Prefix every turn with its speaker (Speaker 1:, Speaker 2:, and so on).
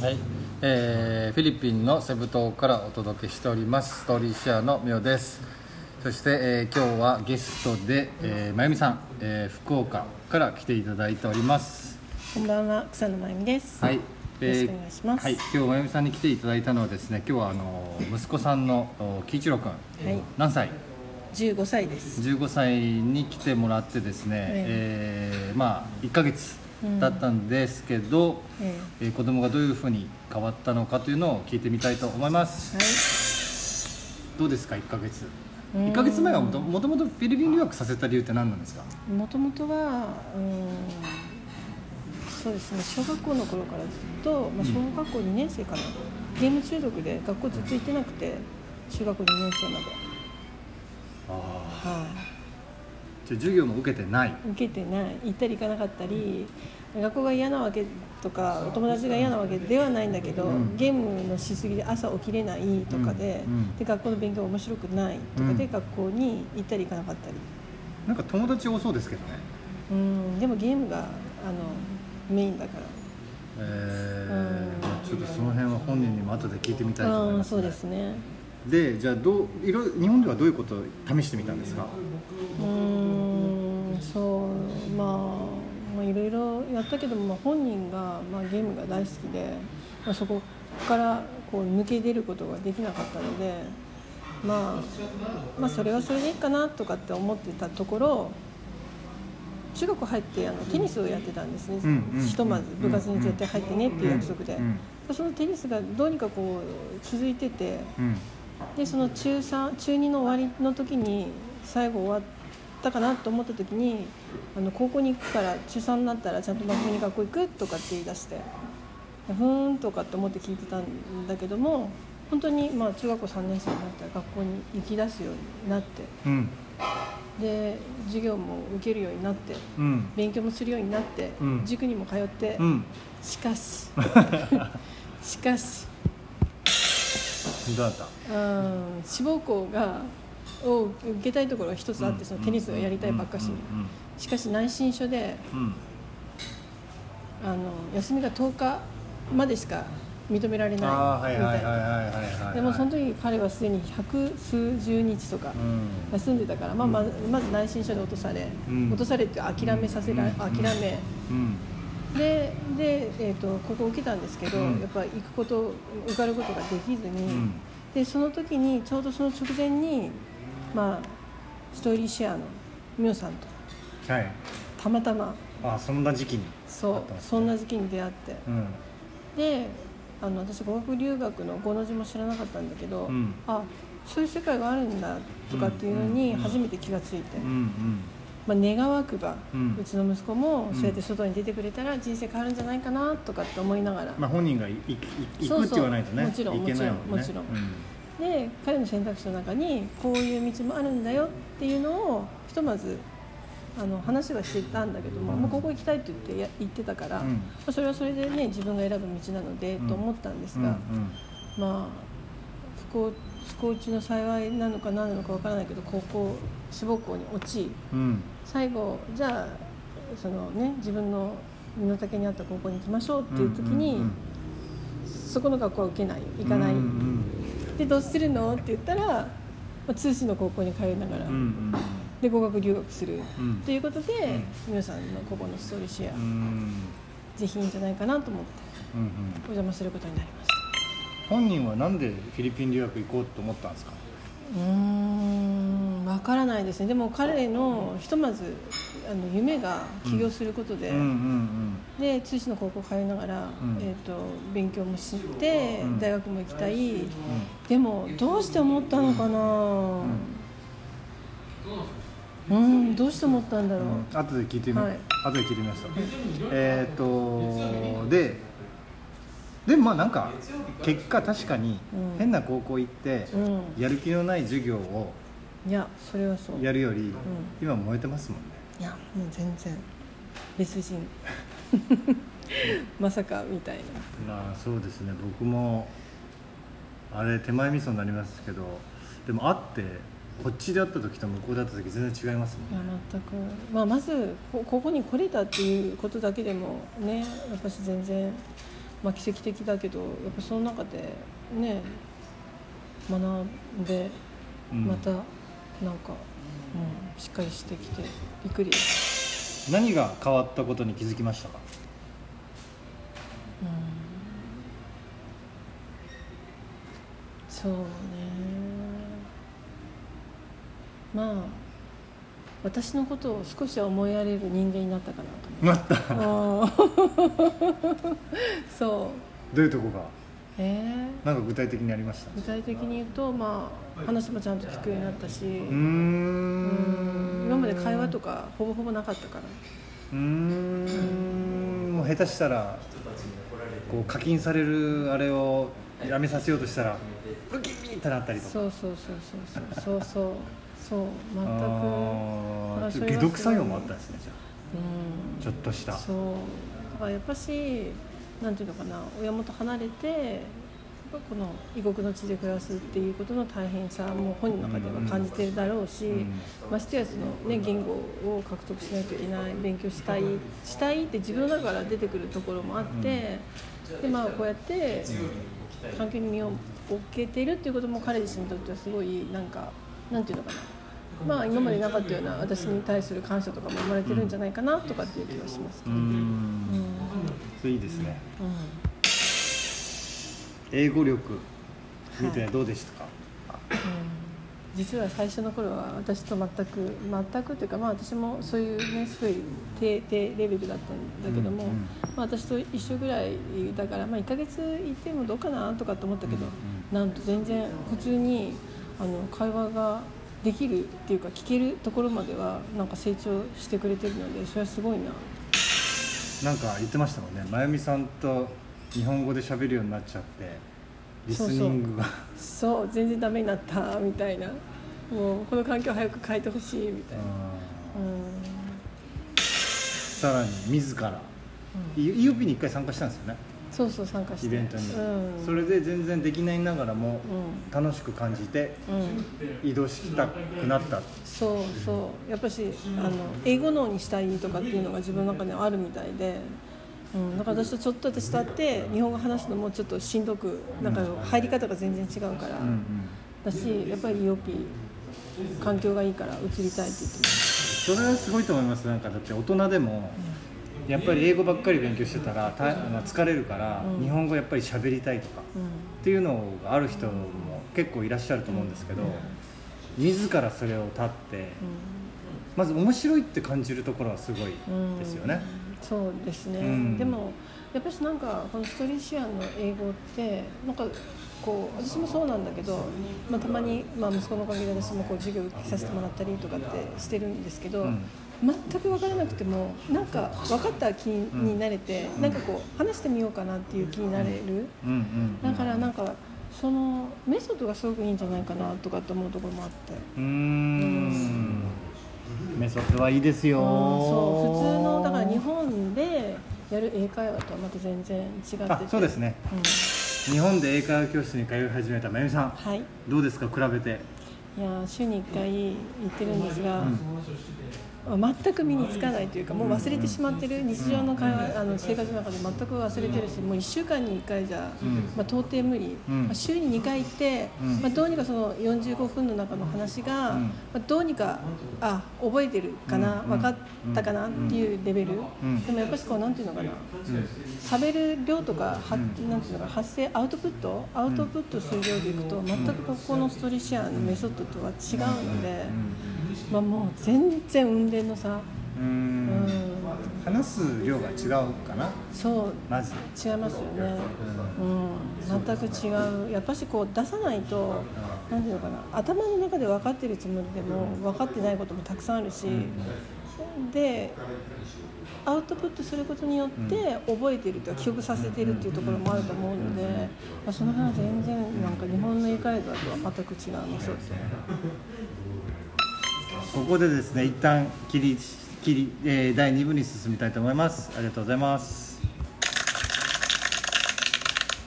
Speaker 1: はい、えーフィリピンのセブ島からお届けしております。ストーリーシェアのみおです。そして、えー今日はゲストで、えーまゆみさん、えー福岡から来ていただいております。
Speaker 2: こんばんは。草野真由美です。
Speaker 1: はい、
Speaker 2: よろしくお願いします。
Speaker 1: はい、今日まゆみさんに来ていただいたのはですね今日はあの息子さんのお喜一郎君、
Speaker 2: はい。
Speaker 1: 何歳？
Speaker 2: 十五歳です。
Speaker 1: 15歳に来てもらってですね、えーまあ1ヶ月だったんですけど、
Speaker 2: え
Speaker 1: え。ー子供がどういうふうに変わったのかというのを聞いてみたいと思います。
Speaker 2: は
Speaker 1: どうですか1ヶ月？
Speaker 2: うん。
Speaker 1: 1ヶ月前はもともとフィリピン留学させた理由って何なんですか？
Speaker 2: い。もともとは、うん、そうですね。小学校の頃からずっと、まあ、小学校二年生かな、ゲーム中毒で学校ずっと行ってなくて、中学二年生まで。
Speaker 1: あ
Speaker 2: は
Speaker 1: じゃあ授業も受けてない。
Speaker 2: い。受けてない、行ったり行かなかったり。学校が嫌なわけとかお友達が嫌なわけではないんだけど、
Speaker 1: うん。
Speaker 2: ゲームのしすぎで朝起きれないとかで,、
Speaker 1: うん。うん。
Speaker 2: で学校の勉強が面白くないとかで、
Speaker 1: うん。
Speaker 2: 学校に行ったり行かなかったり。
Speaker 1: なんか友達多そうですけどね。
Speaker 2: うん。でもゲームがあのメインだから。
Speaker 1: えーまあちょっとその辺は本人にも後で聞いてみたいと思います、
Speaker 2: うんそうですね。
Speaker 1: でじゃあどういろ日本ではどういうことを試してみたんですか？
Speaker 2: うんそうまあまあいろいろやったけども、まあ、本人が、まあ、ゲームが大好きで、まあ、そこからこう抜け出ることができなかったので、まあ、まあそれはそれでいいかなとかって思ってたところ中学入ってあのテニスをやってたんですね、ひとまず部活に絶対入ってねっていう約束で、
Speaker 1: うん
Speaker 2: そのテニスがどうにかこう続いてて。
Speaker 1: うん。
Speaker 2: でその中3中2の終わりの時に最後終わったかなと思った時にあの高校に行くから中3になったらちゃんと真面目に学校行くとかって言い出してふーんとかって思って聞いてたんだけども本当にまあ中学校3年生になったら学校に行き出すようになって
Speaker 1: うん。
Speaker 2: で授業も受けるようになって
Speaker 1: うん。
Speaker 2: 勉強もするようになって、
Speaker 1: うん。
Speaker 2: 塾にも通って、
Speaker 1: うん。
Speaker 2: しかし しかし
Speaker 1: どうだった？
Speaker 2: うん志望校がを受けたいところが一つあって、そのテニスがやりたいばっかしに、しかし内申書であの休みが10日までしか認められないみたいな。でもその時彼はすでに百数十日とか
Speaker 1: うん。
Speaker 2: 休んでたから、まあ、まずまず内申書で落とされ、
Speaker 1: うん。
Speaker 2: 落とされって諦めさせら諦め。
Speaker 1: うん。
Speaker 2: でで、えー、とここ受けたんですけど、
Speaker 1: うん。
Speaker 2: やっぱり行くこと受かることができずに、
Speaker 1: うん。
Speaker 2: でその時にちょうどその直前に、まあ、ストーリーシェアのミオさんと。
Speaker 1: はい。
Speaker 2: たまたま。
Speaker 1: あそんな時期に。
Speaker 2: そうそんな時期に出会って。
Speaker 1: うん。
Speaker 2: であの私語学留学の5の字も知らなかったんだけど、
Speaker 1: うん。
Speaker 2: あそういう世界があるんだとかっていうのに初めて気がついて、
Speaker 1: うんうん。
Speaker 2: まあ、願わくば、
Speaker 1: う
Speaker 2: うんちの息子もそうやって外に出てくれたら人生変わるんじゃないかなとかって思いながら、
Speaker 1: まあ本人が行くって言わないとね
Speaker 2: そうそうもちろん
Speaker 1: いけないもんね。
Speaker 2: もちろんもで彼の選択肢の中にこういう道もあるんだよっていうのをひとまずあの話はしてたんだけども、
Speaker 1: うん。
Speaker 2: もうここ行きたいって言ってや言ってたから、
Speaker 1: うん。
Speaker 2: まあそれはそれでね自分が選ぶ道なので、
Speaker 1: うん
Speaker 2: と思ったんです
Speaker 1: うん
Speaker 2: が、まあ不幸不幸中の幸いなのか何なのかわからないけど高校志望校に落ち
Speaker 1: うん。うん
Speaker 2: 最後じゃあそのね自分の身の丈に合った高校に行きましょうっていう時に、
Speaker 1: うんうん
Speaker 2: そこの学校は受けない行かない、
Speaker 1: うんうん
Speaker 2: でどうするの？って言ったら、まあ、通信の高校に通いながら、
Speaker 1: うんうん
Speaker 2: で語学留学する、
Speaker 1: うん。
Speaker 2: ということで、皆さんのここのストーリーシェア、
Speaker 1: うん。
Speaker 2: ぜひいいんじゃないかなと思って
Speaker 1: うんうん。
Speaker 2: お邪魔することになりました
Speaker 1: 本人はなんでフィリピン留学行こうと思ったんですか？
Speaker 2: うーんわからないですね。でも彼のひとまずあの夢が起業することで、で通信の高校通いながら、
Speaker 1: ん。
Speaker 2: えー、と勉強もして、
Speaker 1: うん。
Speaker 2: 大学も行きたい、でもどうして思ったのかな？うん、どうして思ったんだろう、
Speaker 1: うん。後で聞いてみ、
Speaker 2: はい。
Speaker 1: 後で聞いてみました。えっ、とででもまあなんか結果確かに
Speaker 2: うん。
Speaker 1: 変な高校行って、
Speaker 2: うん。
Speaker 1: やる気のない授業を
Speaker 2: いやそれはそう。
Speaker 1: やるより、今燃えてますもんね。
Speaker 2: いやもう全然。別人。まさかみたいな。
Speaker 1: まあそうですね。僕もあれ手前味噌になりますけどでも会ってこっちで会った時と向こうで会った時全然違いますもん
Speaker 2: いや全く、まあ、まずこここに来れたっていうことだけでもね私全然まあ、奇跡的だけどやっぱその中でね学んで
Speaker 1: うん。
Speaker 2: またなんか、うん、しっかりしてきてびっくり。
Speaker 1: 何が変わったことに気づきましたか？
Speaker 2: うん。そうね。まあ私のことを少しは思いやれる人間になったかなと
Speaker 1: なった。
Speaker 2: 思ううん。そう。
Speaker 1: どういうとこが？
Speaker 2: え、
Speaker 1: なんか具体的にありました？
Speaker 2: 具体的に言うと、まあ、話もちゃんと聞くようになったし。
Speaker 1: う
Speaker 2: ん。今まで会話とかほぼほぼなかったから。
Speaker 1: うん。もう下手したらこう課金されるあれをやめさせようとしたらブキッてなったりとか。
Speaker 2: そうそうそうそうそうそう。そう。そう全く。
Speaker 1: あ
Speaker 2: それ
Speaker 1: 解毒作用もあったんですねじゃあ、
Speaker 2: うん、
Speaker 1: ちょっとした。
Speaker 2: そう。だからやっぱしなんていうのかな親元離れてこの異国の地で暮らすっていうことの大変さも本人の中では感じてるだろうし、
Speaker 1: うん
Speaker 2: ましてやその、ね、言語を獲得しないといけない勉強したいしたいって自分の中から出てくるところもあって、でまあこうやって環境に身を置けてるっていうことも彼自身にとってはすごいなんかなんていうのかな。まあ今までなかったような私に対する感謝とかも生まれてるんじゃないかなとかっていう気がしますけど。
Speaker 1: うー
Speaker 2: うん
Speaker 1: んそれいいですね。
Speaker 2: うん。
Speaker 1: 英語力見てどうでしたか、
Speaker 2: 実は最初の頃は私と全く全くというか、まあ、私もそういうねすごい低低レベルだったんだけども、
Speaker 1: うんうん。
Speaker 2: まあ、私と一緒ぐらいだから、まあ、1ヶ月行ってもどうかなとかと思ったけど、なんと全然普通にあの会話ができるっていうか聞けるところまではなんか成長してくれてるのでそれはすごいな。
Speaker 1: なんか言ってましたもんね。まゆみさんと日本語で喋るようになっちゃってリスニングが。
Speaker 2: そう全然ダメになったみたいな。もうこの環境早く変えてほしいみたいな。うん。
Speaker 1: さらに自ら、EOP に一回参加したんですよね
Speaker 2: そうそう参加して。
Speaker 1: イベントに、
Speaker 2: うん、
Speaker 1: それで全然できないながらも
Speaker 2: うん。
Speaker 1: 楽しく感じて
Speaker 2: うん、
Speaker 1: 移動したくなった。
Speaker 2: そうそう。やっぱしあの英語脳にしたいとかっていうのが自分の中にあるみたいで、うん、だから私とちょっと私と会って日本語話すのもちょっとしんどくなんか入り方が全然違うから、
Speaker 1: うんうん。
Speaker 2: だしやっぱり EOP 環境がいいから移りたいって言ってます。
Speaker 1: それはすごいと思います。なんかだって大人でもやっぱり英語ばっかり勉強してたらた疲れるから、
Speaker 2: うん。
Speaker 1: 日本語やっぱり喋りたいとか
Speaker 2: うん。
Speaker 1: っていうのがある人も結構いらっしゃると思うんですけど、自らそれを立ってまず面白いって感じるところはすごい
Speaker 2: うん
Speaker 1: ですよね、
Speaker 2: そうですね、
Speaker 1: うん。
Speaker 2: でもやっぱりなんかこのストリーシアンの英語ってなんかこう私もそうなんだけど、まあ、たまに、まあ、息子のおかげで私もこう授業受けさせてもらったりとかってしてるんですけど、
Speaker 1: うん
Speaker 2: 全く分からなくてもなんか分かった気になれて、なんかこう話してみようかなっていう気になれる、
Speaker 1: うん。うん。
Speaker 2: だからなんかそのメソッドがすごくいいんじゃないかなとかって思うところもあって。
Speaker 1: うーん。メソッドはいいですよ。
Speaker 2: そう普通のだから日本でやる英会話とはまた全然違って
Speaker 1: そうですね。
Speaker 2: うん、
Speaker 1: 日本で英会話教室に通い始めたまゆみさん。
Speaker 2: はい。
Speaker 1: どうですか比べて？
Speaker 2: いや週に1回行ってるんですが、全く身につかないというかもう忘れてしまってる日常の会話あの生活の中で全く忘れてるしもう1週間に1回じゃ、
Speaker 1: うん。
Speaker 2: まあ、到底無理、
Speaker 1: うん。
Speaker 2: まあ、週に2回行って、
Speaker 1: うん。
Speaker 2: まあ、どうにかその45分の中の話が、
Speaker 1: うん。
Speaker 2: まあ、どうにかあ覚えてるかな、
Speaker 1: うん。
Speaker 2: 分かったかなっていうレベル、
Speaker 1: ん。
Speaker 2: でもやっぱりこうなんていうのかな。喋る量とかは、なんていうのかな発声アウトプット？アウトプットする量でいくと全くここのストリシアのメソッドとは違うので、まあ、もう全然運転の差、うん。ん、
Speaker 1: 話す量が違うかな。
Speaker 2: そう。
Speaker 1: まず。
Speaker 2: 違いますよね、うん、全く違う。やっぱしこう出さないとなんていうのかな。頭の中で分かってるつもりでも分かってないこともたくさんあるし、でアウトプットすることによって覚えてるというか記憶させてるっていうところもあると思うので、まあ、その辺は全然なんか日本の英会話とは全く違います
Speaker 1: ここでですね一旦切り切り、えー第2部に進みたいと思います。ありがとうございます。